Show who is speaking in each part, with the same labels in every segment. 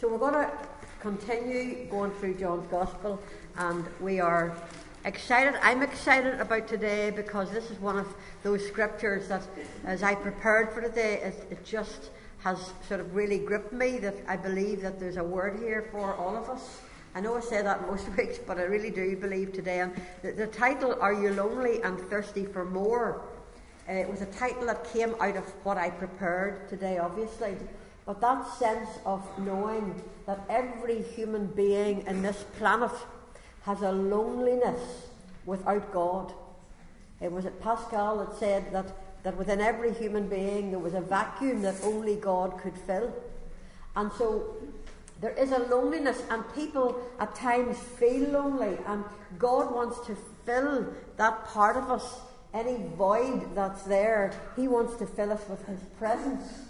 Speaker 1: So we're going to continue going through John's Gospel, and we are excited. I'm excited about today because this is one of those scriptures that, as I prepared for today, it, it just has sort of really gripped me that I believe that there's a word here for all of us. I know I say that most weeks, but I really do believe today. And the, the title, Are You Lonely and Thirsty for More? Uh, it was a title that came out of what I prepared today, obviously. But that sense of knowing that every human being in this planet has a loneliness without God. It was it Pascal that said that, that within every human being there was a vacuum that only God could fill. And so there is a loneliness, and people at times feel lonely, and God wants to fill that part of us any void that's there, He wants to fill us with His presence.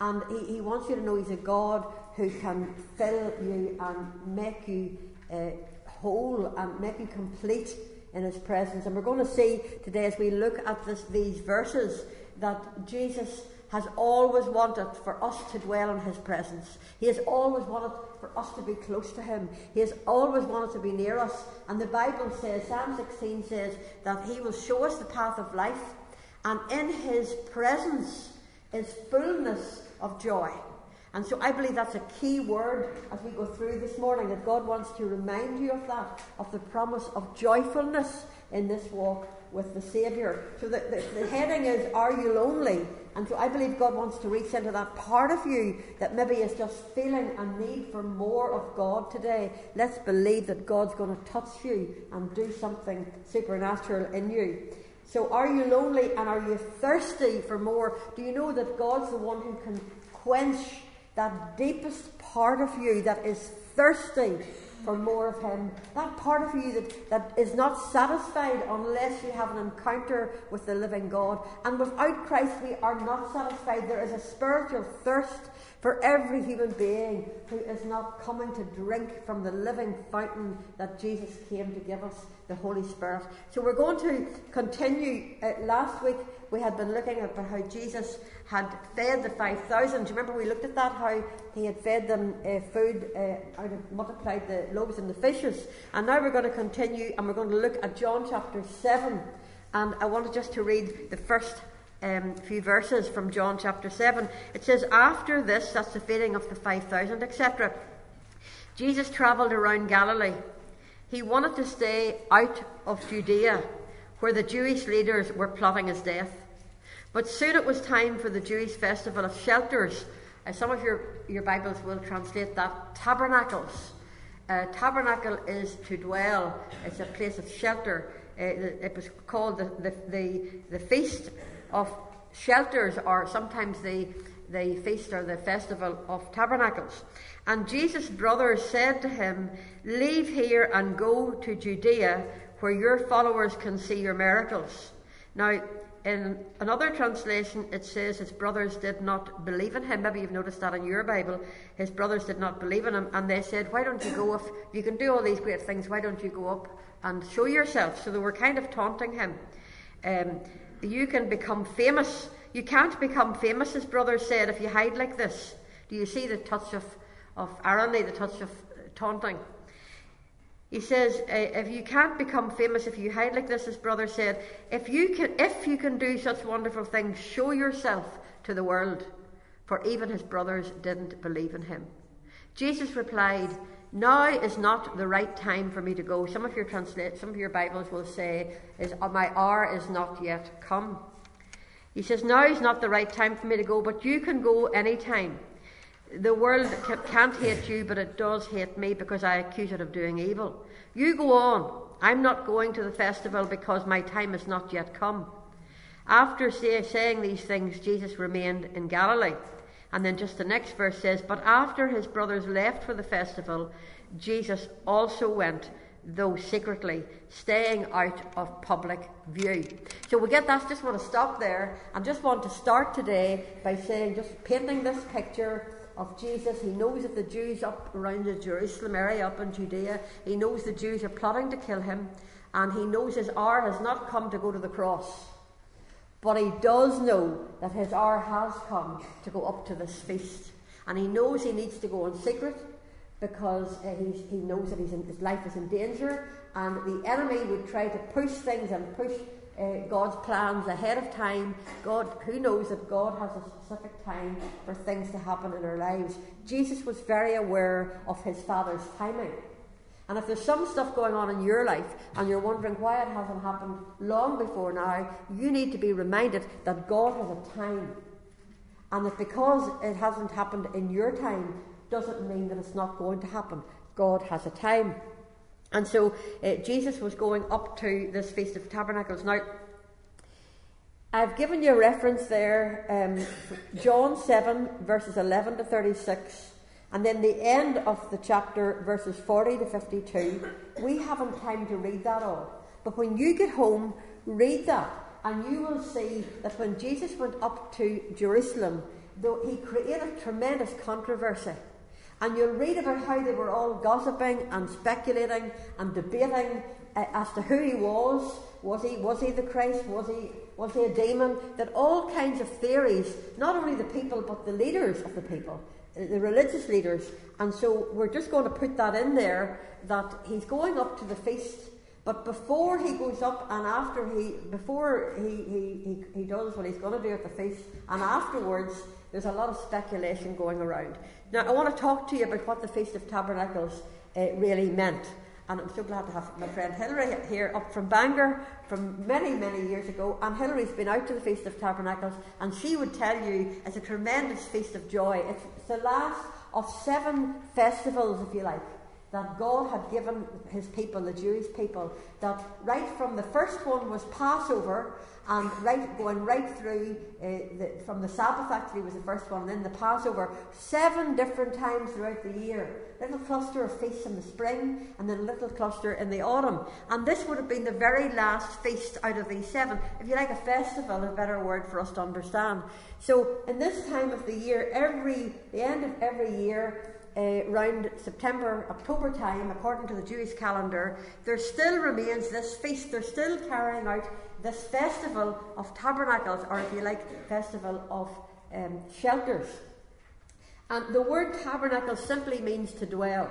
Speaker 1: And He, he wants you to know He's a God who can fill you and make you uh, whole and make you complete in His presence. And we're going to see today as we look at this, these verses that Jesus has always wanted for us to dwell in His presence. He has always wanted for us to be close to Him. He has always wanted to be near us. And the Bible says, Psalm 16 says, that He will show us the path of life, and in His presence is fullness of joy. And so I believe that's a key word as we go through this morning, that God wants to remind you of that, of the promise of joyfulness in this walk with the Saviour. So the, the, the heading is Are You Lonely? And so I believe God wants to reach into that part of you that maybe is just feeling a need for more of God today. Let's believe that God's going to touch you and do something supernatural in you. So, are you lonely and are you thirsty for more? Do you know that God's the one who can quench that deepest part of you that is thirsty for more of Him. That part of you that, that is not satisfied unless you have an encounter with the living God. And without Christ, we are not satisfied. There is a spiritual thirst for every human being who is not coming to drink from the living fountain that Jesus came to give us, the Holy Spirit. So we're going to continue. Uh, last week we had been looking at how Jesus had fed the 5,000. Do you remember we looked at that, how he had fed them uh, food uh, out of multiplied the loaves and the fishes. And now we're going to continue and we're going to look at John chapter 7. And I wanted just to read the first um, few verses from John chapter 7. It says, After this, that's the feeding of the 5,000, etc., Jesus travelled around Galilee. He wanted to stay out of Judea, where the Jewish leaders were plotting his death. But soon it was time for the Jewish festival of shelters. Uh, some of your, your Bibles will translate that tabernacles. Uh, tabernacle is to dwell, it's a place of shelter. Uh, it was called the, the, the, the feast of shelters, or sometimes the, the feast or the festival of tabernacles. And Jesus' brothers said to him, Leave here and go to Judea, where your followers can see your miracles. Now, in another translation, it says his brothers did not believe in him. Maybe you've noticed that in your Bible. His brothers did not believe in him, and they said, Why don't you go if you can do all these great things? Why don't you go up and show yourself? So they were kind of taunting him. Um, you can become famous. You can't become famous, his brothers said, if you hide like this. Do you see the touch of, of irony, the touch of taunting? He says, uh, if you can't become famous if you hide like this, his brother said, if you can, if you can do such wonderful things, show yourself to the world. For even his brothers didn't believe in him. Jesus replied, now is not the right time for me to go. Some of your translate, some of your Bibles will say, "Is uh, my hour is not yet come." He says, "Now is not the right time for me to go, but you can go any time. The world can't hate you, but it does hate me because I accuse it of doing evil. You go on. I'm not going to the festival because my time has not yet come." After say, saying these things, Jesus remained in Galilee. And then just the next verse says, But after his brothers left for the festival, Jesus also went, though secretly, staying out of public view. So we get that. Just want to stop there and just want to start today by saying, just painting this picture of Jesus. He knows that the Jews up around the Jerusalem area, up in Judea, he knows the Jews are plotting to kill him, and he knows his hour has not come to go to the cross. But he does know that his hour has come to go up to this feast. and he knows he needs to go in secret because uh, he knows that in, his life is in danger, and the enemy would try to push things and push uh, God's plans ahead of time. God, who knows that God has a specific time for things to happen in our lives. Jesus was very aware of his Father's timing. And if there's some stuff going on in your life and you're wondering why it hasn't happened long before now, you need to be reminded that God has a time. And that because it hasn't happened in your time doesn't mean that it's not going to happen. God has a time. And so uh, Jesus was going up to this Feast of Tabernacles. Now, I've given you a reference there, um, John 7, verses 11 to 36, and then the end of the chapter, verses 40 to 52. We haven't time to read that all. But when you get home, read that, and you will see that when Jesus went up to Jerusalem, though he created tremendous controversy. And you'll read about how they were all gossiping and speculating and debating uh, as to who he was. Was he, was he the Christ? Was he, was he a demon? That all kinds of theories, not only the people, but the leaders of the people, uh, the religious leaders. And so we're just going to put that in there that he's going up to the feast. But before he goes up and after he, before he, he, he, he does what he's going to do at the feast, and afterwards, there's a lot of speculation going around. Now, I want to talk to you about what the Feast of Tabernacles uh, really meant. And I'm so glad to have my friend Hilary here up from Bangor from many, many years ago. And Hilary's been out to the Feast of Tabernacles, and she would tell you it's a tremendous feast of joy. It's the last of seven festivals, if you like, that God had given his people, the Jewish people. That right from the first one was Passover, and right going right through uh, the, from the Sabbath actually was the first one, and then the Passover, seven different times throughout the year. Little cluster of feasts in the spring, and then a little cluster in the autumn. And this would have been the very last feast out of these seven. If you like a festival, a better word for us to understand. So in this time of the year, every the end of every year, uh, around September, October time, according to the Jewish calendar, there still remains this feast. They're still carrying out this festival of tabernacles, or if you like, festival of um, shelters. And the word tabernacle simply means to dwell.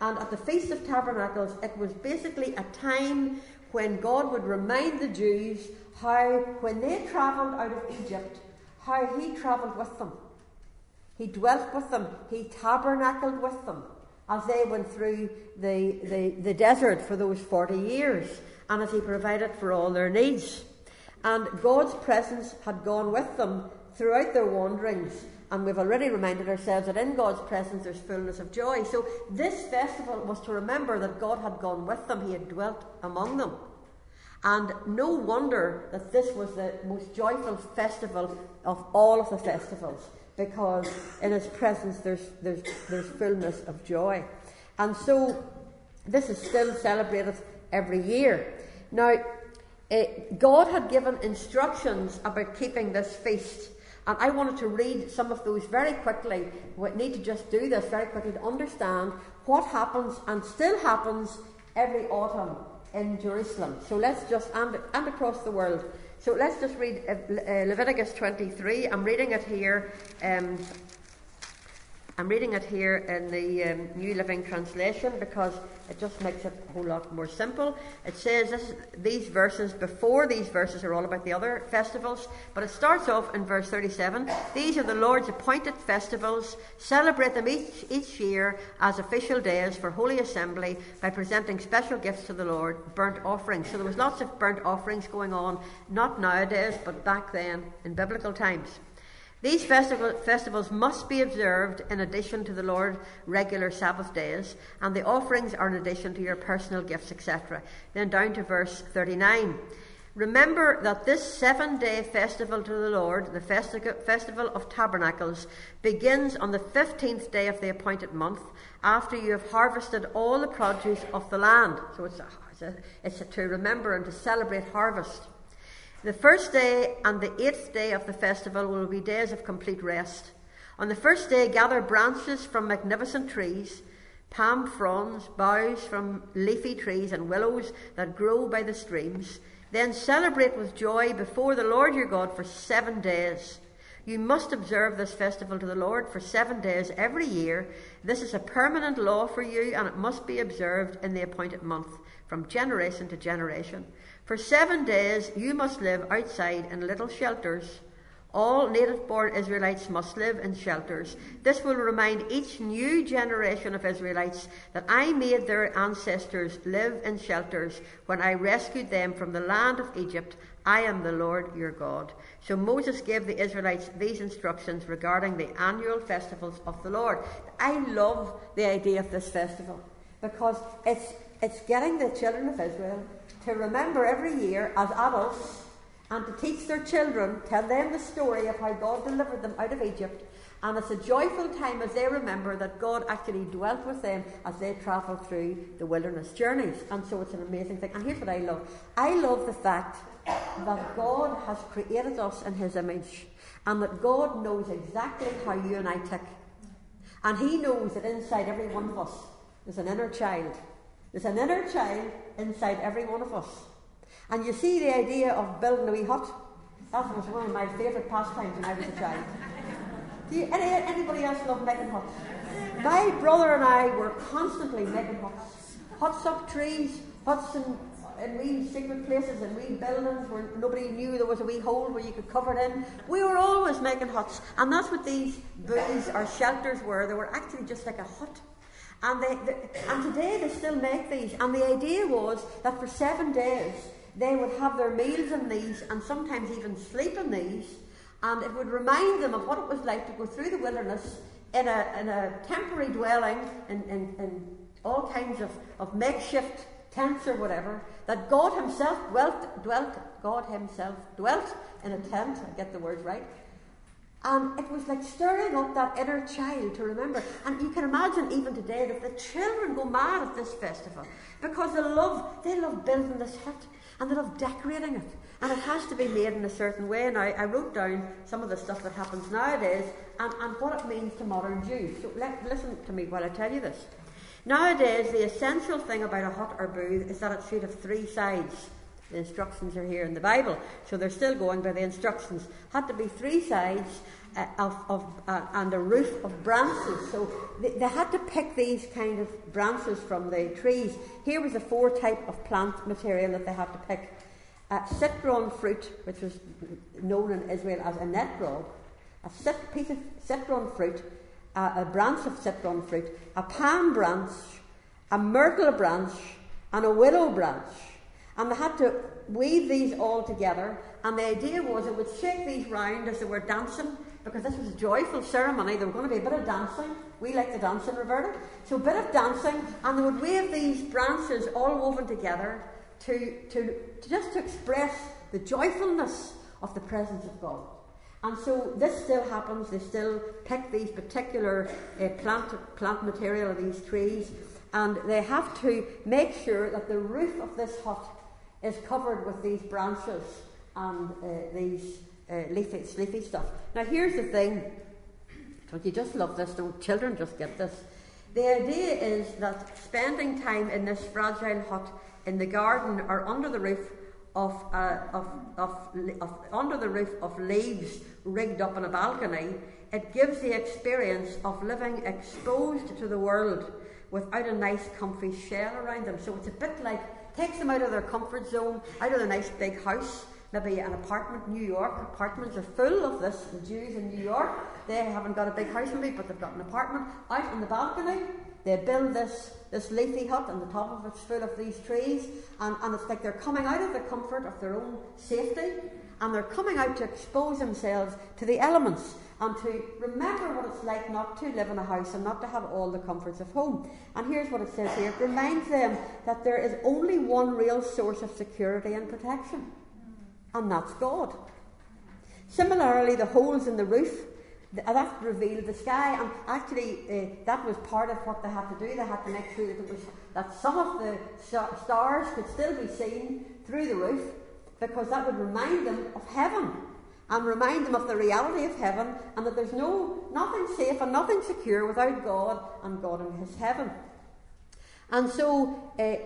Speaker 1: And at the Feast of Tabernacles, it was basically a time when God would remind the Jews how, when they travelled out of Egypt, how He travelled with them. He dwelt with them, He tabernacled with them as they went through the, the, the desert for those 40 years and as He provided for all their needs. And God's presence had gone with them throughout their wanderings. And we've already reminded ourselves that in God's presence there's fullness of joy. So this festival was to remember that God had gone with them, He had dwelt among them. And no wonder that this was the most joyful festival of all of the festivals, because in His presence there's, there's, there's fullness of joy. And so this is still celebrated every year. Now, God had given instructions about keeping this feast. And I wanted to read some of those very quickly. We need to just do this very quickly to understand what happens and still happens every autumn in Jerusalem. So let's just, and, and across the world. So let's just read uh Leviticus 23. I'm reading it here. Um, I'm reading it here in the um, New Living Translation because it just makes it a whole lot more simple. It says this, these verses, before these verses are all about the other festivals, but it starts off in verse 37. These are the Lord's appointed festivals. Celebrate them each, each year as official days for Holy Assembly by presenting special gifts to the Lord, burnt offerings. So there was lots of burnt offerings going on, not nowadays, but back then in biblical times. These festival, festivals must be observed in addition to the Lord's regular Sabbath days, and the offerings are in addition to your personal gifts, etc. Then down to verse 39. Remember that this seven day festival to the Lord, the festi- festival of tabernacles, begins on the 15th day of the appointed month after you have harvested all the produce of the land. So it's, a, it's, a, it's a, to remember and to celebrate harvest. The first day and the eighth day of the festival will be days of complete rest. On the first day, gather branches from magnificent trees, palm fronds, boughs from leafy trees, and willows that grow by the streams. Then celebrate with joy before the Lord your God for seven days. You must observe this festival to the Lord for seven days every year. This is a permanent law for you, and it must be observed in the appointed month, from generation to generation. For seven days you must live outside in little shelters. All native born Israelites must live in shelters. This will remind each new generation of Israelites that I made their ancestors live in shelters when I rescued them from the land of Egypt. I am the Lord your God. So Moses gave the Israelites these instructions regarding the annual festivals of the Lord. I love the idea of this festival because it's, it's getting the children of Israel to remember every year as adults and to teach their children, tell them the story of how God delivered them out of Egypt. And it's a joyful time as they remember that God actually dwelt with them as they travelled through the wilderness journeys. And so it's an amazing thing. And here's what I love I love the fact that God has created us in His image and that God knows exactly how you and I tick. And He knows that inside every one of us there's an inner child. There's an inner child inside every one of us. And you see the idea of building a wee hut? That was one of my favourite pastimes when I was a child. Do you, any, anybody else love making huts? My brother and I were constantly making huts. Huts up trees, huts in, in wee secret places, in wee buildings where nobody knew there was a wee hole where you could cover it in. We were always making huts. And that's what these booths or shelters were. They were actually just like a hut. And, they, and today they still make these. And the idea was that for seven days they would have their meals in these and sometimes even sleep in these, and it would remind them of what it was like to go through the wilderness in a, in a temporary dwelling in, in, in all kinds of, of makeshift tents or whatever, that God Himself dwelt, dwelt, God Himself dwelt in a tent, I get the word right. And it was like stirring up that inner child to remember. And you can imagine even today that the children go mad at this festival because they love, they love building this hut and they love decorating it. And it has to be made in a certain way. Now, I wrote down some of the stuff that happens nowadays and, and what it means to modern Jews. So let, listen to me while I tell you this. Nowadays, the essential thing about a hut or booth is that it should have three sides. The instructions are here in the Bible, so they're still going by the instructions. Had to be three sides uh, of, of uh, and a roof of branches. So they, they, had to pick these kind of branches from the trees. Here was a four type of plant material that they had to pick. Uh, citron fruit, which was known in Israel as an etrog, a cit- piece of citron fruit, uh, a branch of citron fruit, a palm branch, a myrtle branch, and a willow branch. And they had to weave these all together. And the idea was it would shake these round as they were dancing because this was a joyful ceremony. There was going to be a bit of dancing. We like the dancing, Roberta. So a bit of dancing, and they would wave these branches all woven together to, to, to just to express the joyfulness of the presence of God. And so this still happens. They still pick these particular uh, plant, plant material of these trees, and they have to make sure that the roof of this hut is covered with these branches and uh, these uh, leafy, stuff. Now, here's the thing. Don't you just love this? Don't children just get this? The idea is that spending time in this fragile hut in the garden or under the roof of, uh, of, of, of, under the roof of leaves rigged up on a balcony, it gives the experience of living exposed to the world without a nice comfy shell around them. So it's a bit like takes them out of their comfort zone, out of their nice big house, maybe an apartment, New York. Apartments are full of this. The Jews in New York, they haven't got a big house maybe, but they've got an apartment out in the balcony. They build this, this leafy hut, and the top of it's full of these trees, and, and it's like they're coming out of the comfort of their own safety, and they're coming out to expose themselves to the elements and to remember what it's like not to live in a house and not to have all the comforts of home. And here's what it says here it reminds them that there is only one real source of security and protection and that's God. Similarly, the holes in the roof that revealed the sky, and actually uh, that was part of what they had to do. They had to make sure that, was, that some of the stars could still be seen through the roof, because that would remind them of heaven and remind them of the reality of heaven, and that there's no nothing safe and nothing secure without God and God in His heaven. And so uh,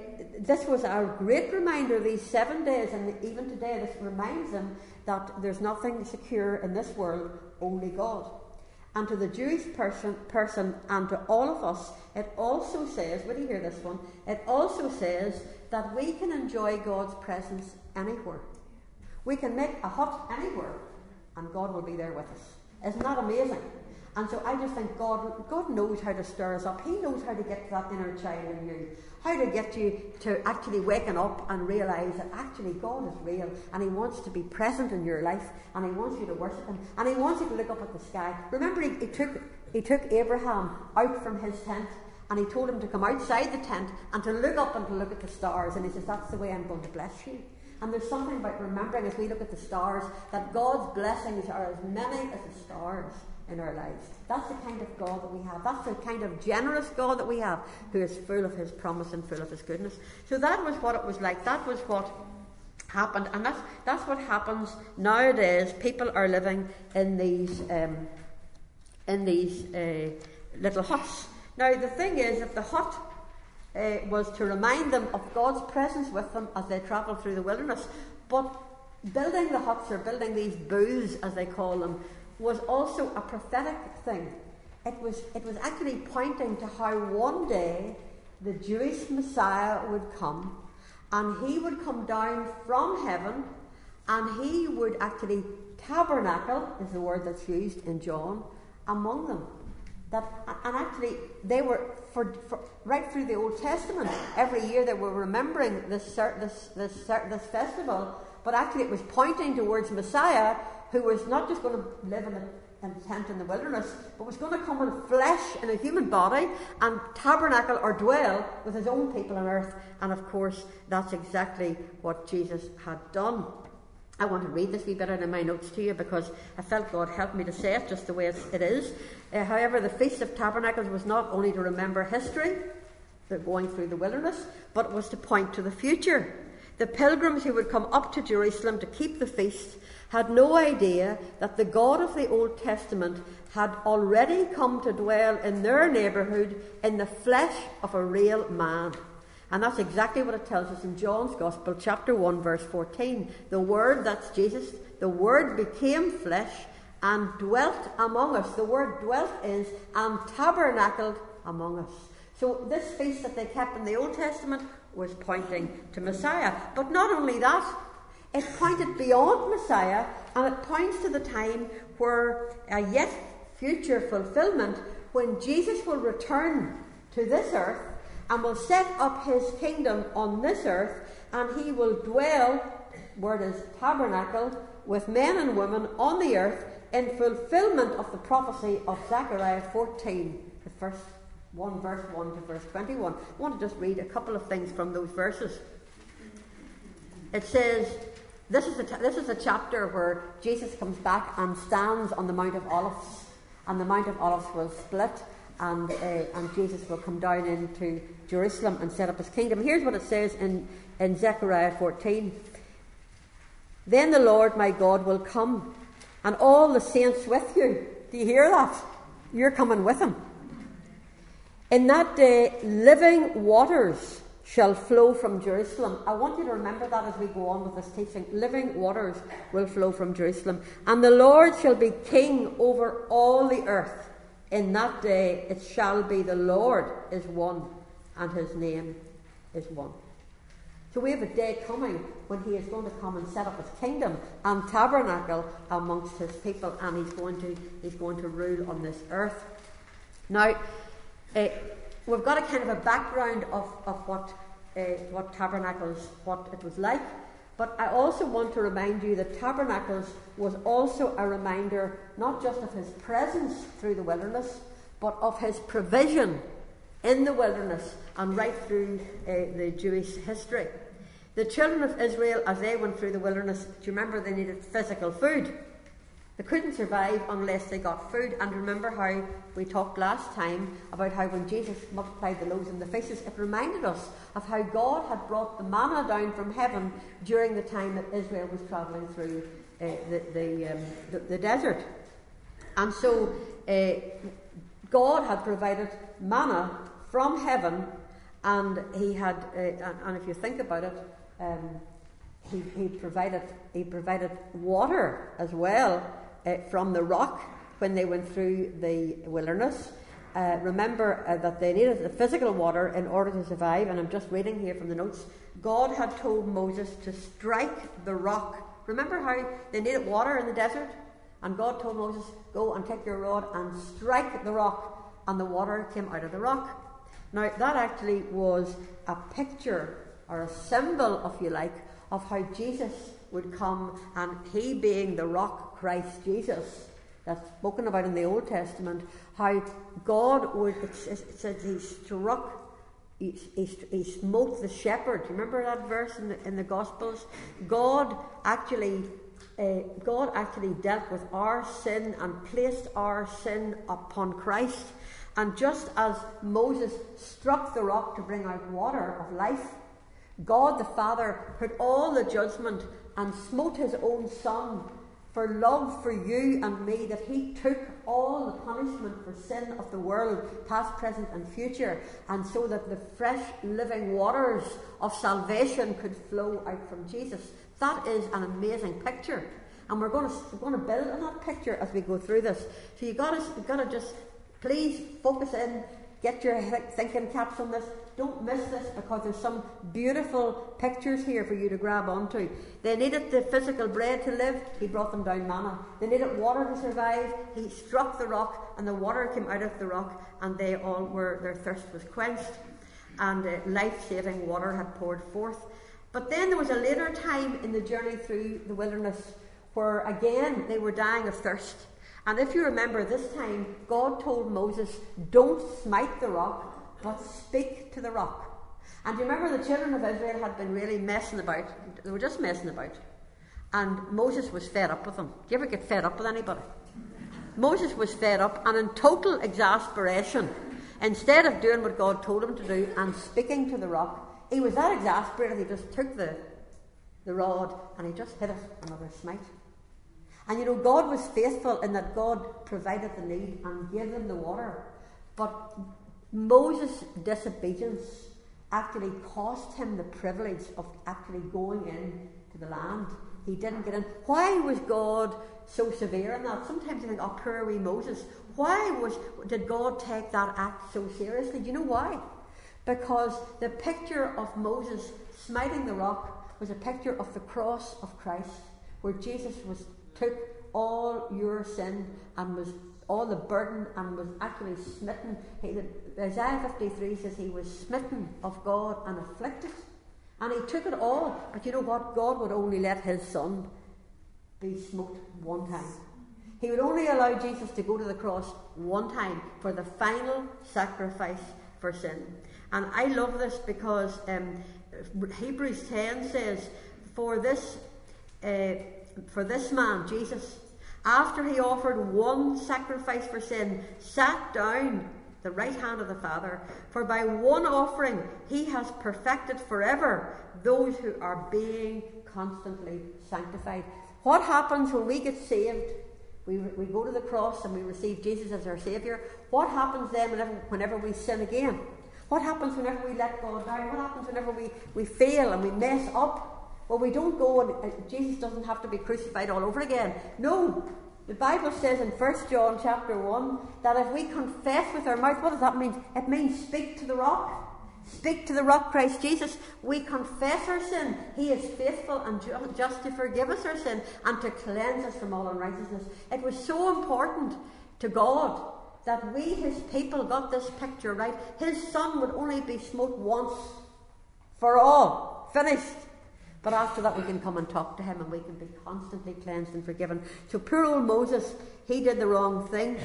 Speaker 1: this was our great reminder these seven days, and even today, this reminds them that there's nothing secure in this world only God. And to the Jewish person, person and to all of us, it also says, will you hear this one? It also says that we can enjoy God's presence anywhere. We can make a hut anywhere, and God will be there with us. Isn't that amazing? And so I just think God, God knows how to stir us up. He knows how to get to that inner child in you. How to get you to actually waking up and realise that actually God is real and He wants to be present in your life and He wants you to worship Him and He wants you to look up at the sky. Remember, He, he took, he took Abraham out from his tent and He told him to come outside the tent and to look up and to look at the stars. And He says, That's the way I'm going to bless you. And there's something about remembering as we look at the stars that God's blessings are as many as the stars in our lives. That's the kind of God that we have. That's the kind of generous God that we have, who is full of His promise and full of His goodness. So that was what it was like. That was what happened, and that's that's what happens nowadays. People are living in these um, in these uh, little huts. Now the thing is, if the hut uh, was to remind them of God's presence with them as they travelled through the wilderness, but building the huts or building these booths, as they call them, was also a prophetic thing. It was, it was actually pointing to how one day the Jewish Messiah would come and he would come down from heaven and he would actually tabernacle, is the word that's used in John, among them. That, and actually, they were, for, for, right through the Old Testament, every year they were remembering this, this, this, this festival, but actually it was pointing towards Messiah who was not just going to live in a, tent in the wilderness, but was going to come in flesh in a human body and tabernacle or dwell with his own people on earth. And of course, that's exactly what Jesus had done. I want to read this wee bit out of my notes to you because I felt God helped me to say it just the way it is. Uh, however, the Feast of Tabernacles was not only to remember history, the going through the wilderness, but was to point to the future. The pilgrims who would come up to Jerusalem to keep the feast had no idea that the God of the Old Testament had already come to dwell in their neighbourhood in the flesh of a real man. And that's exactly what it tells us in John's Gospel, chapter 1, verse 14. The Word, that's Jesus, the Word became flesh and dwelt among us. The word dwelt is and tabernacled among us. So this feast that they kept in the Old Testament was pointing to Messiah. But not only that, it pointed beyond Messiah and it points to the time where a yet future fulfillment when Jesus will return to this earth and will set up his kingdom on this earth and he will dwell, it is tabernacle, with men and women on the earth in fulfillment of the prophecy of Zechariah 14, the first one, verse 1 to verse 21. I want to just read a couple of things from those verses. It says, this is, a this is a chapter where Jesus comes back and stands on the Mount of Olives, and the Mount of Olives will split, and, uh, and Jesus will come down into Jerusalem and set up his kingdom. Here's what it says in, in Zechariah 14 Then the Lord my God will come, and all the saints with you. Do you hear that? You're coming with him. In that day, living waters shall flow from Jerusalem. I want you to remember that as we go on with this teaching. Living waters will flow from Jerusalem. And the Lord shall be king over all the earth. In that day it shall be the Lord is one, and his name is one. So we have a day coming when he is going to come and set up his kingdom and tabernacle amongst his people, and he's going to he's going to rule on this earth. Now, uh, we've got a kind of a background of, of what, uh, what Tabernacles, what it was like. But I also want to remind you that Tabernacles was also a reminder not just of his presence through the wilderness, but of his provision in the wilderness and right through uh, the Jewish history. The children of Israel, as they went through the wilderness, do you remember they needed physical food? They couldn't survive unless they got food. And remember how we talked last time about how when Jesus multiplied the loaves and the fishes, it reminded us of how God had brought the manna down from heaven during the time that Israel was travelling through uh, the, the, um, the, the, desert. And so uh, God had provided manna from heaven, and He had, uh, and, and, if you think about it, um, he, he, provided he provided water as well uh, from the rock when they went through the wilderness. Uh, remember uh, that they needed the physical water in order to survive, and I'm just reading here from the notes. God had told Moses to strike the rock. Remember how they needed water in the desert? And God told Moses, Go and take your rod and strike the rock, and the water came out of the rock. Now, that actually was a picture or a symbol, if you like, of how Jesus would come, and he being the rock, Christ Jesus, that's spoken about in the Old Testament, how God would, it says he struck, he, he, he, smote the shepherd. Remember that verse in the, in the Gospels? God actually, uh, God actually dealt with our sin and placed our sin upon Christ. And just as Moses struck the rock to bring out water of life, God the Father put all the judgment and smote his own Son for love for you and me, that he took all the punishment for sin of the world, past, present, and future, and so that the fresh living waters of salvation could flow out from Jesus. That is an amazing picture. And we're going to, we're going to build on that picture as we go through this. So you've got to, you've got to just please focus in Get your thinking caps on this. Don't miss this because there's some beautiful pictures here for you to grab onto. They needed the physical bread to live, he brought them down manna. They needed water to survive, he struck the rock, and the water came out of the rock, and they all were, their thirst was quenched, and uh, life saving water had poured forth. But then there was a later time in the journey through the wilderness where again they were dying of thirst. And if you remember this time, God told Moses, Don't smite the rock, but speak to the rock. And you remember the children of Israel had been really messing about. They were just messing about. And Moses was fed up with them. Do you ever get fed up with anybody? Moses was fed up, and in total exasperation, instead of doing what God told him to do and speaking to the rock, he was that exasperated he just took the, the rod and he just hit it another smite. And you know, God was faithful in that God provided the need and gave them the water. But Moses' disobedience actually cost him the privilege of actually going in to the land. He didn't get in. Why was God so severe in that? Sometimes you think, oh, poor wee Moses. Why was did God take that act so seriously? Do you know why? Because the picture of Moses smiting the rock was a picture of the cross of Christ, where Jesus was took all your sin and was all the burden and was actually smitten. He, Isaiah 53 says he was smitten of God and afflicted. And he took it all. But you know what? God would only let his son be smoked one time. He would only allow Jesus to go to the cross one time for the final sacrifice for sin. And I love this because um, Hebrews 10 says, For this. Uh, for this man, Jesus, after he offered one sacrifice for sin, sat down the right hand of the Father, for by one offering he has perfected forever those who are being constantly sanctified. What happens when we get saved? We, we go to the cross and we receive Jesus as our Saviour. What happens then whenever, whenever we sin again? What happens whenever we let God down? What happens whenever we, we fail and we mess up? Well, we don't go and uh, Jesus doesn't have to be crucified all over again. No. The Bible says in 1 John chapter 1 that if we confess with our mouth, what does that mean? It means speak to the rock. Speak to the rock, Christ Jesus. We confess our sin. He is faithful and ju- just to forgive us our sin and to cleanse us from all unrighteousness. It was so important to God that we, his people, got this picture right. His son would only be smote once for all. Finished. But after that, we can come and talk to him and we can be constantly cleansed and forgiven. So, poor old Moses, he did the wrong thing.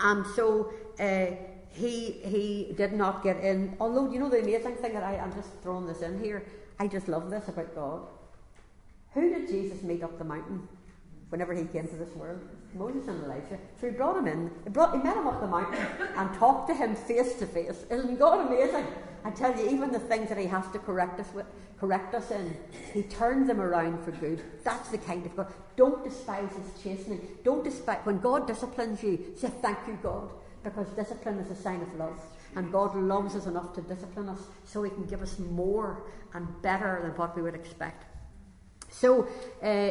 Speaker 1: And so, uh, he, he did not get in. Although, you know, the amazing thing that I, I'm just throwing this in here, I just love this about God. Who did Jesus meet up the mountain whenever he came to this world? Moses and Elijah. So he brought him in, he, brought, he met him up the mountain and talked to him face to face. Isn't God amazing? I tell you, even the things that he has to correct us with, correct us in, he turns them around for good. That's the kind of God. Don't despise his chastening. Don't despise when God disciplines you. Say thank you, God, because discipline is a sign of love, and God loves us enough to discipline us so He can give us more and better than what we would expect. So. Uh,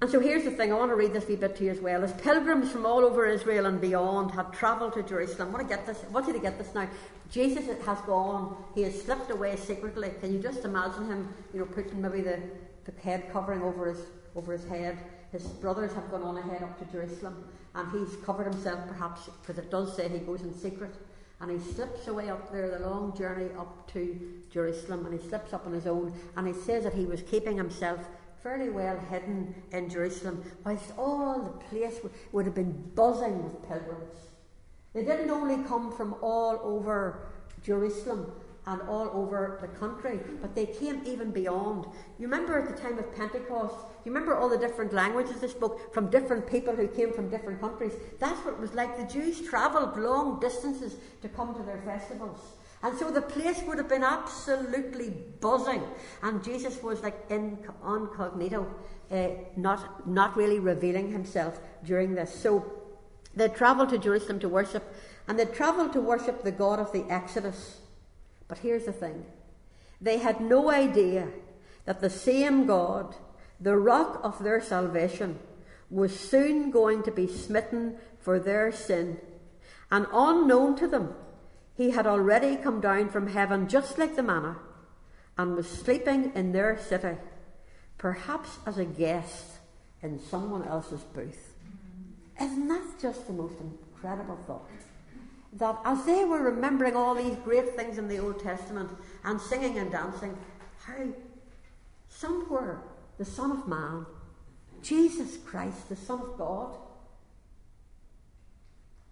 Speaker 1: And so here's the thing, I want to read this wee bit to you as well. As pilgrims from all over Israel and beyond had travelled to Jerusalem, I want to get this, I want you to get this now. Jesus has gone, he has slipped away secretly. Can you just imagine him, you know, putting maybe the, the head covering over his over his head. His brothers have gone on ahead up to Jerusalem, and he's covered himself perhaps because it does say he goes in secret. And he slips away up there, the long journey up to Jerusalem, and he slips up on his own. And he says that he was keeping himself fairly well hidden in Jerusalem, whilst all the place would have been buzzing with pilgrims. They didn't only come from all over Jerusalem, and all over the country, but they came even beyond. You remember at the time of Pentecost, you remember all the different languages they spoke from different people who came from different countries? That's what it was like. The Jews travelled long distances to come to their festivals. And so the place would have been absolutely buzzing. And Jesus was like incognito, uh, not, not really revealing himself during this. So they travelled to Jerusalem to worship, and they travelled to worship the God of the Exodus. But here's the thing they had no idea that the same God, the rock of their salvation, was soon going to be smitten for their sin. And unknown to them, he had already come down from heaven just like the manna and was sleeping in their city, perhaps as a guest in someone else's booth. Isn't that just the most incredible thought? that as they were remembering all these great things in the Old Testament and singing and dancing, how somewhere the Son of Man, Jesus Christ, the Son of God,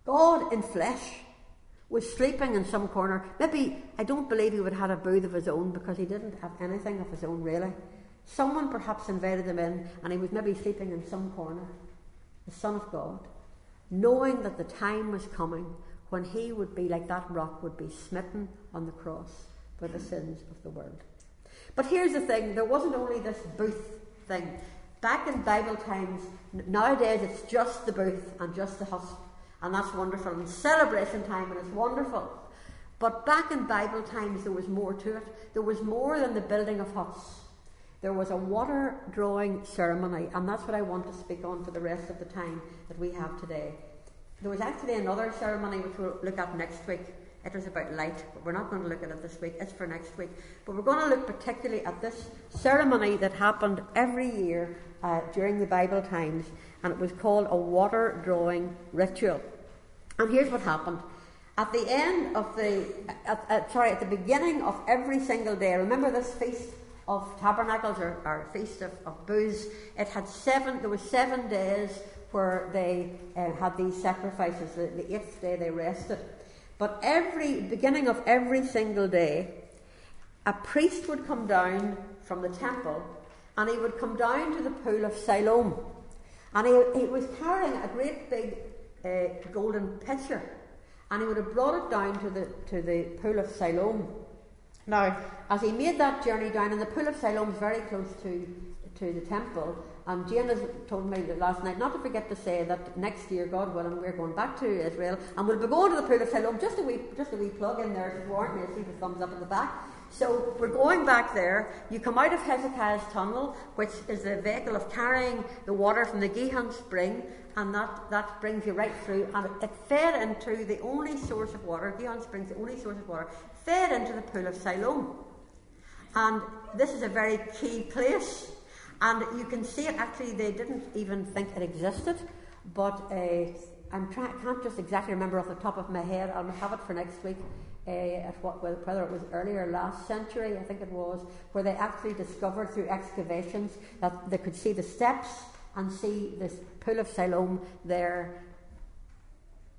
Speaker 1: God in flesh, was sleeping in some corner. Maybe, I don't believe he would have had a booth of his own because he didn't have anything of his own really. Someone perhaps invited him in and he was maybe sleeping in some corner. The Son of God, knowing that the time was coming when he would be like that rock would be smitten on the cross for the sins of the world. But here's the thing there wasn't only this booth thing. Back in Bible times, nowadays it's just the booth and just the hut, and that's wonderful. And celebration time, and it's wonderful. But back in Bible times, there was more to it. There was more than the building of huts. There was a water drawing ceremony, and that's what I want to speak on for the rest of the time that we have today. There was actually another ceremony which we'll look at next week. It was about light, but we're not going to look at it this week. It's for next week. But we're going to look particularly at this ceremony that happened every year uh, during the Bible times, and it was called a water drawing ritual. And here's what happened. At the end of the, at, at, sorry, at the beginning of every single day, remember this feast of tabernacles or, or feast of, of booths? It had seven, there was seven days where they uh, had these sacrifices. The, the eighth day they rested. But every beginning of every single day, a priest would come down from the temple and he would come down to the pool of Siloam. And he, he was carrying a great big uh, golden pitcher. And he would have brought it down to the, to the pool of Siloam. Now, as he made that journey down, and the pool of Siloam is very close to, to the temple, and Jane has told me last night not to forget to say that next year, God willing, we're going back to Israel and we'll be going to the pool of Siloam. Just a wee, just a wee plug in there warn you, see the thumbs up in the back. So we're going back there. You come out of Hezekiah's tunnel, which is the vehicle of carrying the water from the Gihon spring, and that, that brings you right through. And it fed into the only source of water, Gihon Springs, the only source of water, fed into the pool of Siloam. And this is a very key place and you can see it actually, they didn't even think it existed, but uh, I'm I can't just exactly remember off the top of my head. I'll have it for next week. Uh, at what, whether it was earlier last century, I think it was, where they actually discovered through excavations that they could see the steps and see this pool of Siloam there,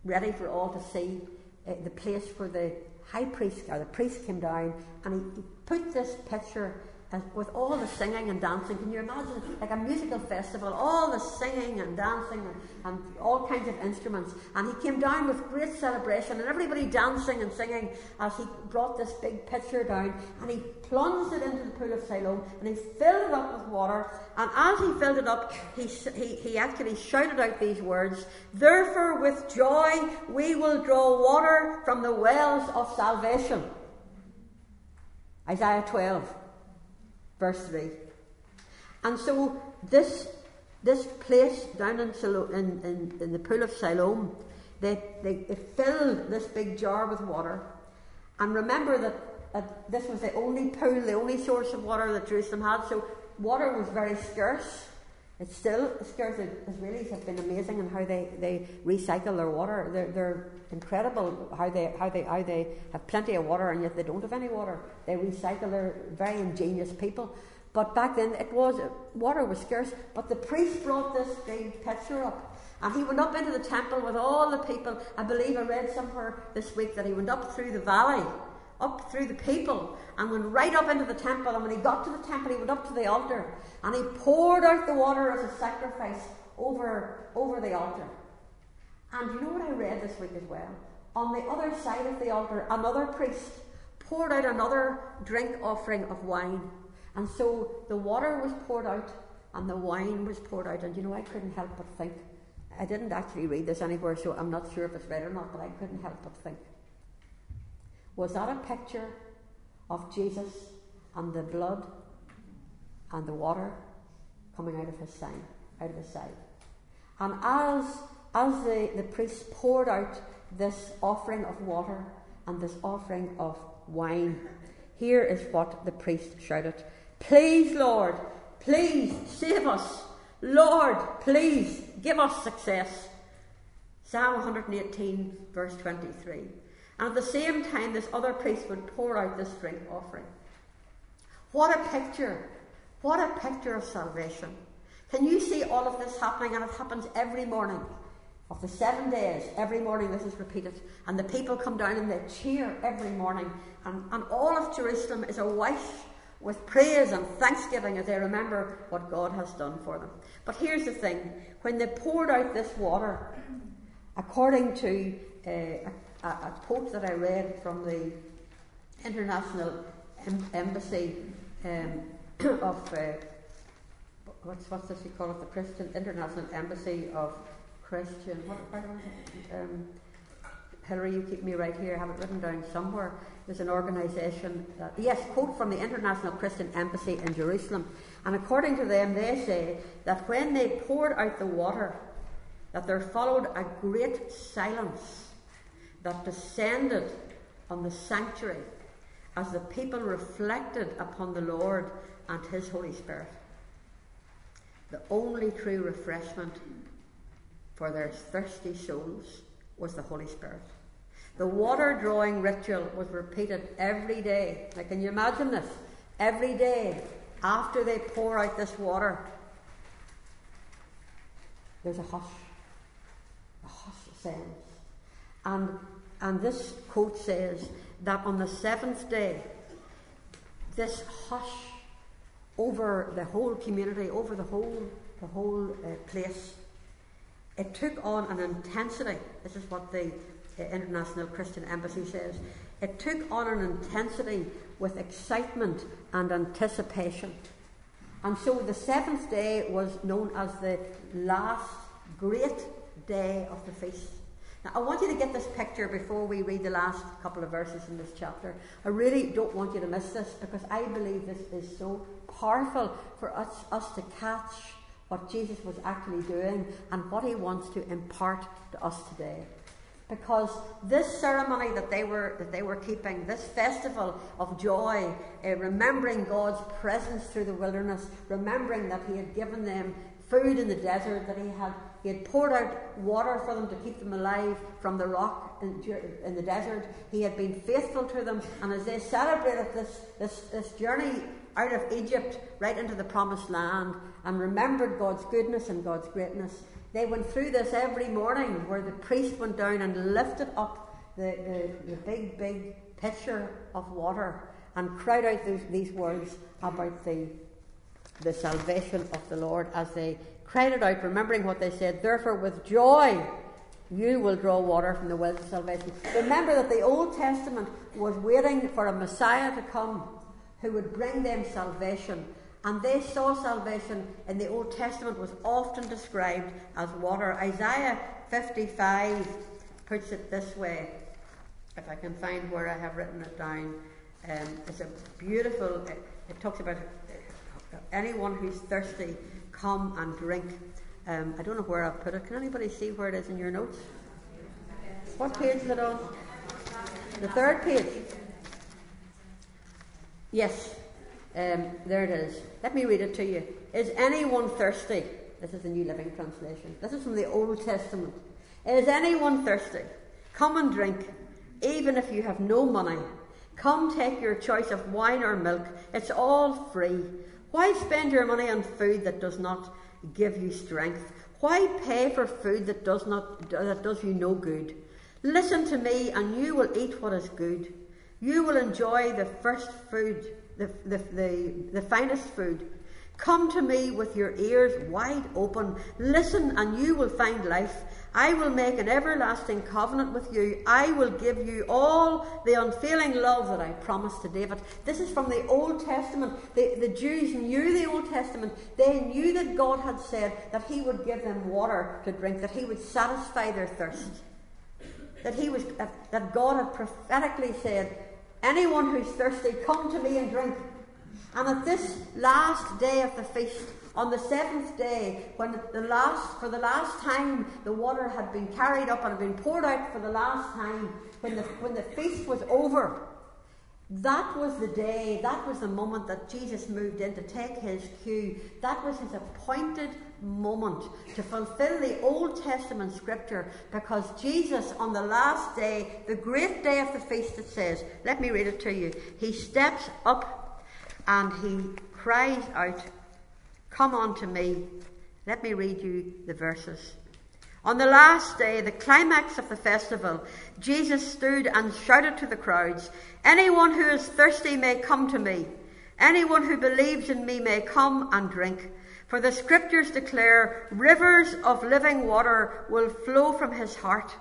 Speaker 1: ready for all to see. Uh, the place where the high priest or the priest came down and he, he put this picture and with all the singing and dancing, can you imagine like a musical festival, all the singing and dancing and, and, all kinds of instruments? And he came down with great celebration and everybody dancing and singing as he brought this big pitcher down and he plunged it into the pool of Siloam and he filled it up with water. And as he filled it up, he, he, he actually shouted out these words Therefore, with joy, we will draw water from the wells of salvation. Isaiah 12 verse 3. And so this This place down in, in, in, in the pool of Siloam, they, they, it filled this big jar with water. And remember that, that this was the only pool, the only source of water that Jerusalem had. So water was very scarce. It's still scarce. The Israelis have been amazing in how they, they recycle their water. They're incredible how they, how, they, how they have plenty of water and yet they don't have any water. They recycle. They're very ingenious people. But back then it was water was scarce. But the priest brought this big pitcher up. And he went up into the temple with all the people. I believe I read somewhere this week that he went up through the valley, up through the people, and went right up into the temple. And when he got to the temple, he went up to the altar and he poured out the water as a sacrifice over, over the altar. And you know what I read this week as well? On the other side of the altar, another priest poured out another drink offering of wine. And so the water was poured out and the wine was poured out. And you know, I couldn't help but think. I didn't actually read this anywhere, so I'm not sure if it's right or not, but I couldn't help but think. Was that a picture of Jesus and the blood and the water coming out of his side, out of his side? And as as the, the priest poured out this offering of water and this offering of wine, here is what the priest shouted Please, Lord, please save us. Lord, please give us success. Psalm 118, verse 23. And at the same time, this other priest would pour out this drink offering. What a picture! What a picture of salvation. Can you see all of this happening? And it happens every morning. Of the seven days, every morning this is repeated. And the people come down and they cheer every morning. And, and all of Jerusalem is awash with praise and thanksgiving as they remember what God has done for them. But here's the thing when they poured out this water, according to uh, a, a, quote that I read from the International em- Embassy um, of, uh, what's, what's this you call it, the Christian International Embassy of Christian, what, um, Hillary, you keep me right here, I have it written down somewhere. There's an organisation that, yes, quote from the International Christian Embassy in Jerusalem. And according to them, they say that when they poured out the water, that there followed a great silence that descended on the sanctuary as the people reflected upon the Lord and His Holy Spirit. The only true refreshment for their thirsty souls was the Holy Spirit. The water drawing ritual was repeated every day. Now, can you imagine this? Every day after they pour out this water, there's a hush. A hush sounds. And, and this quote says that on the seventh day, this hush over the whole community, over the whole, the whole uh, place, it took on an intensity. This is what the International Christian Embassy says, it took on an intensity with excitement and anticipation. And so the seventh day was known as the last great day of the feast. Now, I want you to get this picture before we read the last couple of verses in this chapter. I really don't want you to miss this because I believe this is so powerful for us, us to catch what Jesus was actually doing and what he wants to impart to us today because this ceremony that they were that they were keeping, this festival of joy, uh, remembering God's presence through the wilderness, remembering that He had given them food in the desert, that He had He had poured out water for them to keep them alive from the rock in, in the desert. He had been faithful to them, and as they celebrated this this this journey out of Egypt right into the promised land and remembered God's goodness and God's greatness, they went through this every morning where the priest went down and lifted up the, the, the big, big pitcher of water and cried out those, these words about the, the salvation of the Lord as they cried it out, remembering what they said. Therefore, with joy, you will draw water from the wells of salvation. Remember that the Old Testament was waiting for a Messiah to come who would bring them salvation. And they saw salvation in the Old Testament was often described as water. Isaiah 55 puts it this way, if I can find where I have written it down. Um, it's a beautiful, it, it talks about uh, anyone who's thirsty, come and drink. Um, I don't know where I've put it. Can anybody see where it is in your notes? What page is it on? The third page. Yes, um, there it is. Let me read it to you. Is anyone thirsty? This is the New Living Translation. This is from the Old Testament. Is anyone thirsty? Come and drink, even if you have no money. Come take your choice of wine or milk. It's all free. Why spend your money on food that does not give you strength? Why pay for food that does not that does you no good? Listen to me, and you will eat what is good. You will enjoy the first food, the, the, the, the finest food. Come to me with your ears wide open. Listen, and you will find life. I will make an everlasting covenant with you. I will give you all the unfailing love that I promised to David. This is from the Old Testament. The, the Jews knew the Old Testament. They knew that God had said that He would give them water to drink, that He would satisfy their thirst. That He was that God had prophetically said, Anyone who's thirsty, come to me and drink. And at this last day of the feast, on the seventh day, when the last, for the last time the water had been carried up and had been poured out for the last time, when the, when the feast was over, that was the day, that was the moment that Jesus moved in to take his cue. That was his appointed moment to fulfill the Old Testament scripture because Jesus, on the last day, the great day of the feast, it says, let me read it to you. He steps up and he cries out, Come unto me. Let me read you the verses. On the last day, the climax of the festival, Jesus stood and shouted to the crowds, Anyone who is thirsty may come to me. Anyone who believes in me may come and drink. For the scriptures declare rivers of living water will flow from his heart.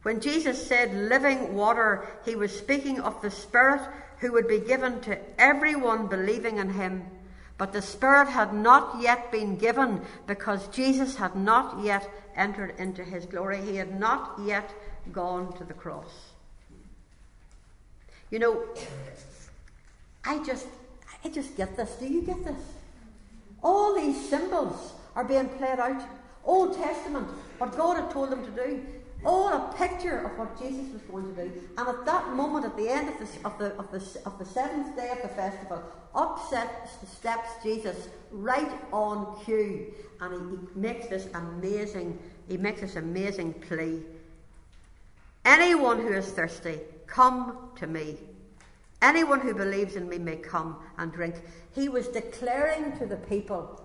Speaker 1: When Jesus said living water, he was speaking of the Spirit who would be given to everyone believing in him. But the Spirit had not yet been given because Jesus had not yet entered into his glory. He had not yet gone to the cross. You know, I just, I just get this. Do you get this? All these symbols are being played out. Old Testament, what God had told them to do, all a picture of what Jesus was going to do. And at that moment, at the end of the, of the, of the, of the seventh day of the festival, up steps Jesus right on cue. And he, he makes this amazing, he makes this amazing plea. Anyone who is thirsty, come to me. Anyone who believes in me may come and drink. He was declaring to the people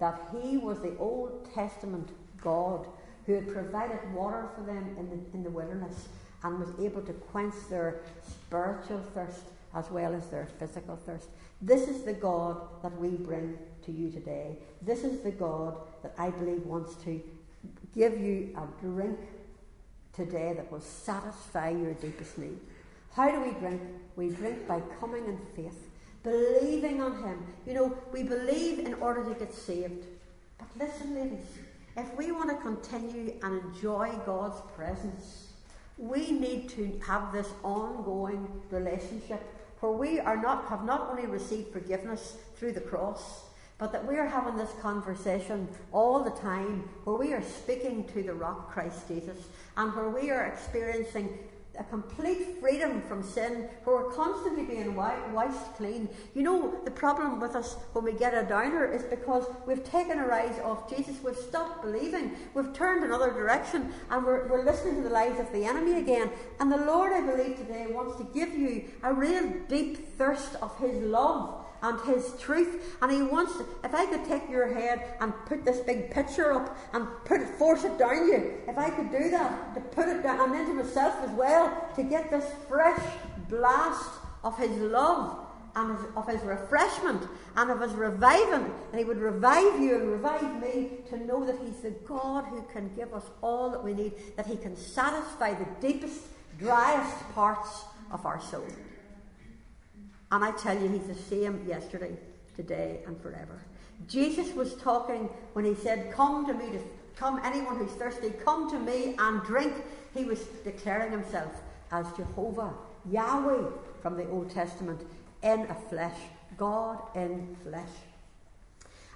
Speaker 1: that he was the Old Testament God who had provided water for them in the, in the wilderness and was able to quench their spiritual thirst as well as their physical thirst. This is the God that we bring to you today. This is the God that I believe wants to give you a drink today that will satisfy your deepest need. How do we drink? We drink by coming in faith, believing on Him. You know, we believe in order to get saved. But listen, ladies, if we want to continue and enjoy God's presence, we need to have this ongoing relationship where we are not have not only received forgiveness through the cross, but that we are having this conversation all the time where we are speaking to the rock Christ Jesus and where we are experiencing a complete freedom from sin, where we're constantly being washed clean. You know, the problem with us when we get a downer is because we've taken our eyes off Jesus, we've stopped believing, we've turned another direction, and we're, we're listening to the lies of the enemy again. And the Lord, I believe, today wants to give you a real deep thirst of His love and his truth. And he wants, to, if I could take your head and put this big picture up and put it, force it down you, if I could do that, to put it down, and into myself as well, to get this fresh blast of his love and of his refreshment and of his reviving. And he would revive you and revive me to know that he's the God who can give us all that we need, that he can satisfy the deepest, driest parts of our soul. And I tell you, he's the same yesterday, today, and forever. Jesus was talking when he said, Come to me, to, come anyone who's thirsty, come to me and drink. He was declaring himself as Jehovah, Yahweh from the Old Testament, in a flesh, God in flesh.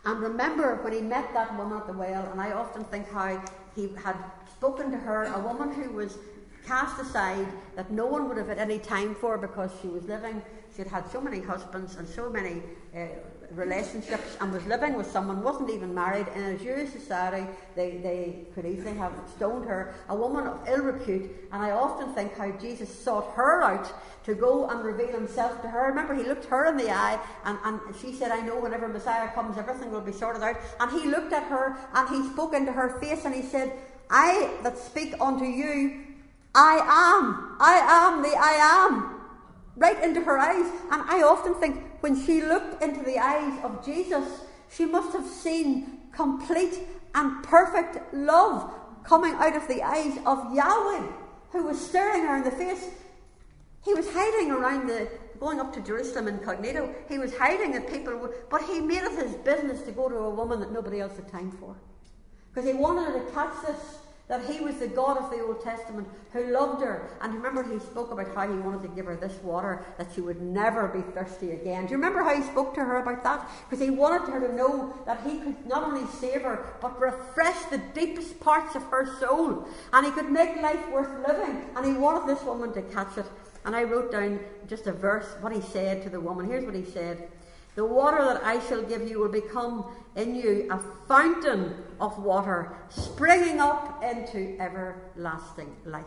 Speaker 1: And remember when he met that woman at the well, and I often think how he had spoken to her, a woman who was cast aside, that no one would have had any time for because she was living, she had had so many husbands and so many uh, relationships and was living with someone, wasn't even married. In a Jewish society, they, they could easily have stoned her, a woman of ill repute. And I often think how Jesus sought her out to go and reveal himself to her. Remember, he looked her in the eye, and, and she said, I know whenever Messiah comes, everything will be sorted out. And he looked at her and he spoke into her face and he said, I that speak unto you, I am. I am the I am. Right into her eyes. And I often think when she looked into the eyes of Jesus, she must have seen complete and perfect love coming out of the eyes of Yahweh, who was staring her in the face. He was hiding around the, going up to Jerusalem incognito. He was hiding that people but he made it his business to go to a woman that nobody else had time for. Because he wanted her to catch this that he was the God of the Old Testament who loved her. And remember, he spoke about how he wanted to give her this water that she would never be thirsty again. Do you remember how he spoke to her about that? Because he wanted her to know that he could not only save her, but refresh the deepest parts of her soul. And he could make life worth living. And he wanted this woman to catch it. And I wrote down just a verse, what he said to the woman. Here's what he said. The water that I shall give you will become in you a fountain of water springing up into everlasting life.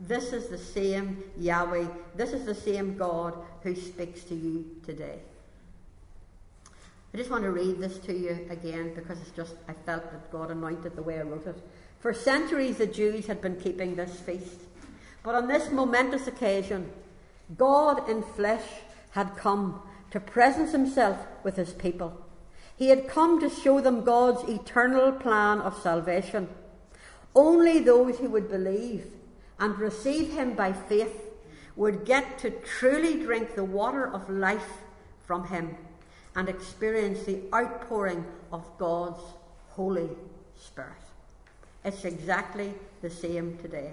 Speaker 1: This is the same Yahweh, this is the same God who speaks to you today. I just want to read this to you again because it's just, I felt that God anointed the way I wrote it. For centuries, the Jews had been keeping this feast. But on this momentous occasion, God in flesh had come to presence himself with his people. He had come to show them God's eternal plan of salvation. Only those who would believe and receive him by faith would get to truly drink the water of life from him and experience the outpouring of God's Holy Spirit. It's exactly the same today.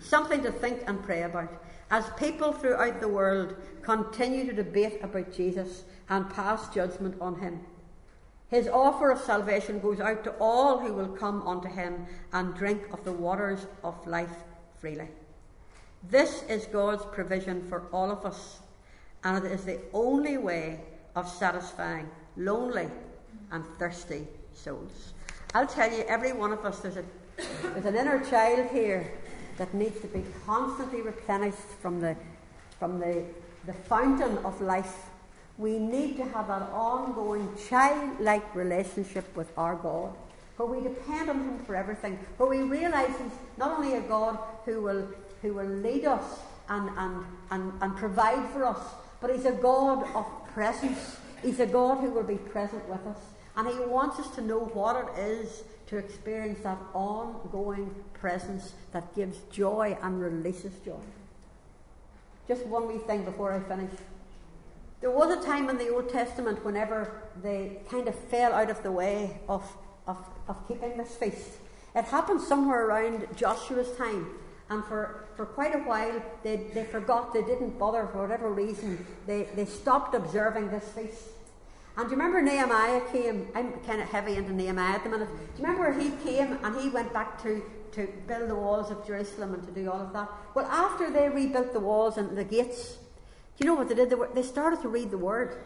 Speaker 1: Something to think and pray about as people throughout the world continue to debate about Jesus and pass judgment on him. His offer of salvation goes out to all who will come unto him and drink of the waters of life freely. This is God's provision for all of us, and it is the only way of satisfying lonely and thirsty souls. I'll tell you, every one of us, there's, a, there's an inner child here that needs to be constantly replenished from the, from the, the fountain of life. We need to have an ongoing childlike relationship with our God, where we depend on Him for everything, where we realise He's not only a God who will, who will lead us and, and, and, and provide for us, but He's a God of presence. He's a God who will be present with us. And He wants us to know what it is to experience that ongoing presence that gives joy and releases joy. Just one wee thing before I finish. There was a time in the Old Testament whenever they kind of fell out of the way of, of, of keeping this feast. It happened somewhere around Joshua's time. And for, for quite a while, they, they forgot, they didn't bother for whatever reason. They, they stopped observing this feast. And do you remember Nehemiah came? I'm kind of heavy into Nehemiah at the minute. Do you remember he came and he went back to, to build the walls of Jerusalem and to do all of that? Well, after they rebuilt the walls and the gates, do you know what they did? They, were, they started to read the word.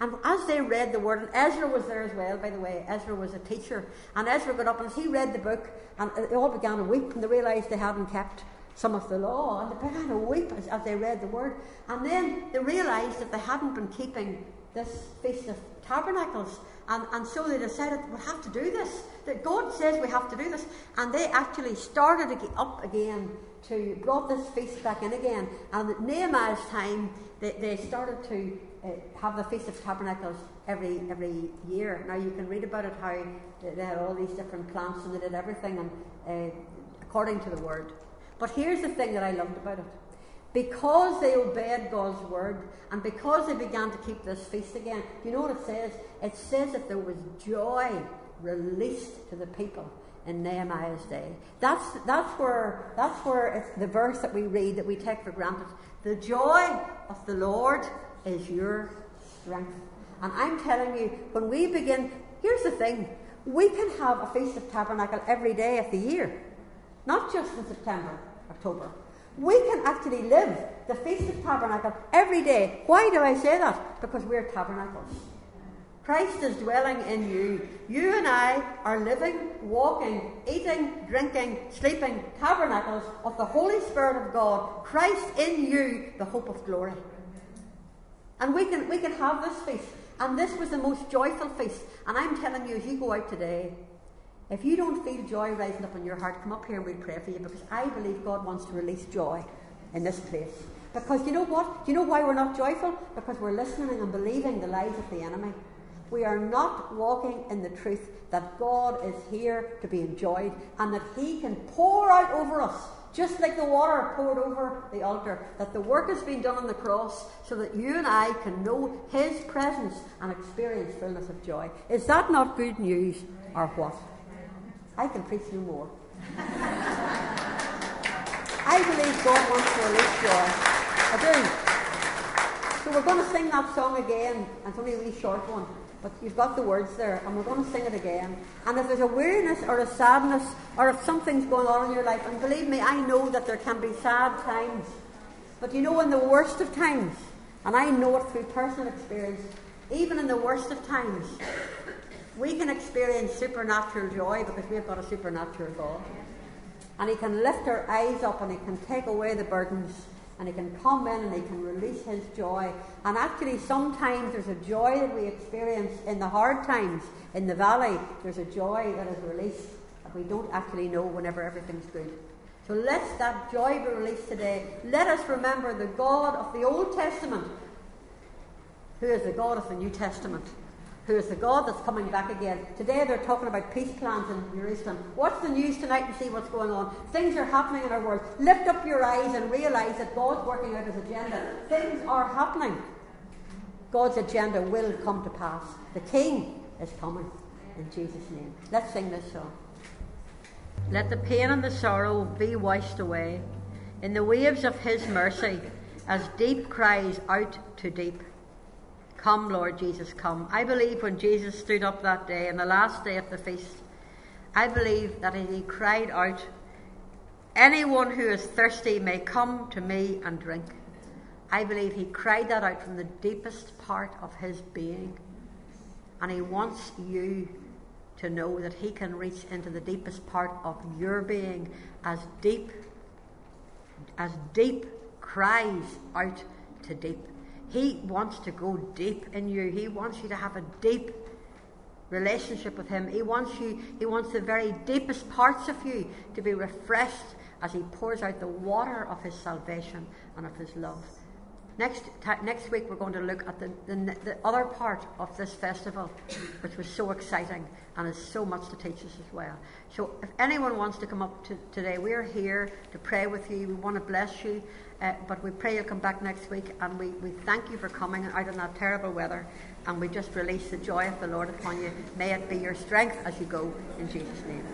Speaker 1: And as they read the word, and Ezra was there as well, by the way, Ezra was a teacher, and Ezra got up and he read the book, and they all began to weep, and they realised they hadn't kept some of the law, and they began to weep as, as they read the word. And then they realised that they hadn't been keeping this Feast of Tabernacles. And, and so they decided we have to do this. That God says we have to do this. And they actually started up again to brought this feast back in again. And at Nehemiah's time, they, they started to uh, have the Feast of Tabernacles every every year. Now you can read about it how they had all these different plants and they did everything and uh, according to the word. But here's the thing that I loved about it because they obeyed God's word and because they began to keep this feast again, you know what it says? It says that there was joy released to the people in Nehemiah's day. That's, that's where, that's where it's the verse that we read that we take for granted. The joy of the Lord is your strength. And I'm telling you, when we begin, here's the thing we can have a Feast of Tabernacle every day of the year, not just in September, October. We can actually live the Feast of Tabernacle every day. Why do I say that? Because we're tabernacles. Christ is dwelling in you. You and I are living, walking, eating, drinking, sleeping tabernacles of the Holy Spirit of God. Christ in you, the hope of glory. And we can, we can have this feast. And this was the most joyful feast. And I'm telling you, as you go out today, if you don't feel joy rising up in your heart, come up here and we'll pray for you because I believe God wants to release joy in this place. Because you know what? Do you know why we're not joyful? Because we're listening and believing the lies of the enemy. We are not walking in the truth that God is here to be enjoyed and that He can pour out over us, just like the water poured over the altar, that the work has been done on the cross so that you and I can know His presence and experience fullness of joy. Is that not good news or what? I can preach no more. I believe God wants to release joy. I do. So we're going to sing that song again. It's only a really short one. But you've got the words there, and we're going to sing it again. And if there's a weariness or a sadness, or if something's going on in your life, and believe me, I know that there can be sad times. But you know, in the worst of times, and I know it through personal experience, even in the worst of times, we can experience supernatural joy because we've got a supernatural God. And He can lift our eyes up and He can take away the burdens and he can come in and he can release his joy. And actually, sometimes there's a joy that we experience in the hard times, in the valley. There's a joy that is released that we don't actually know whenever everything's good. So let that joy be released today. Let us remember the God of the Old Testament, who is the God of the New Testament who is the God that's coming back again. Today they're talking about peace plans in Jerusalem. Watch the news tonight and see what's going on. Things are happening in our world. Lift up your eyes and realize that God's working out his agenda. Things are happening. God's agenda will come to pass. The King is coming in Jesus' name. Let's sing this song. Let the pain and the sorrow be washed away in the waves of his mercy as deep cries out to deep. Come, Lord Jesus, come. I believe when Jesus stood up that day, on the last day of the feast, I believe that he cried out, Anyone who is thirsty may come to me and drink. I believe he cried that out from the deepest part of his being. And he wants you to know that he can reach into the deepest part of your being as deep, as deep cries out to deep. He wants to go deep in you. He wants you to have a deep relationship with Him. He wants you, He wants the very deepest parts of you to be refreshed as He pours out the water of His salvation and of His love. Next, t- next week, we're going to look at the, the, the, other part of this festival, which was so exciting and has so much to teach us as well. So, if anyone wants to come up to, today, we are here to pray with you. We want to bless you. Uh, but we pray you'll come back next week and we, we thank you for coming out in that terrible weather and we just release the joy of the Lord upon you. May it be your strength as you go in Jesus' name.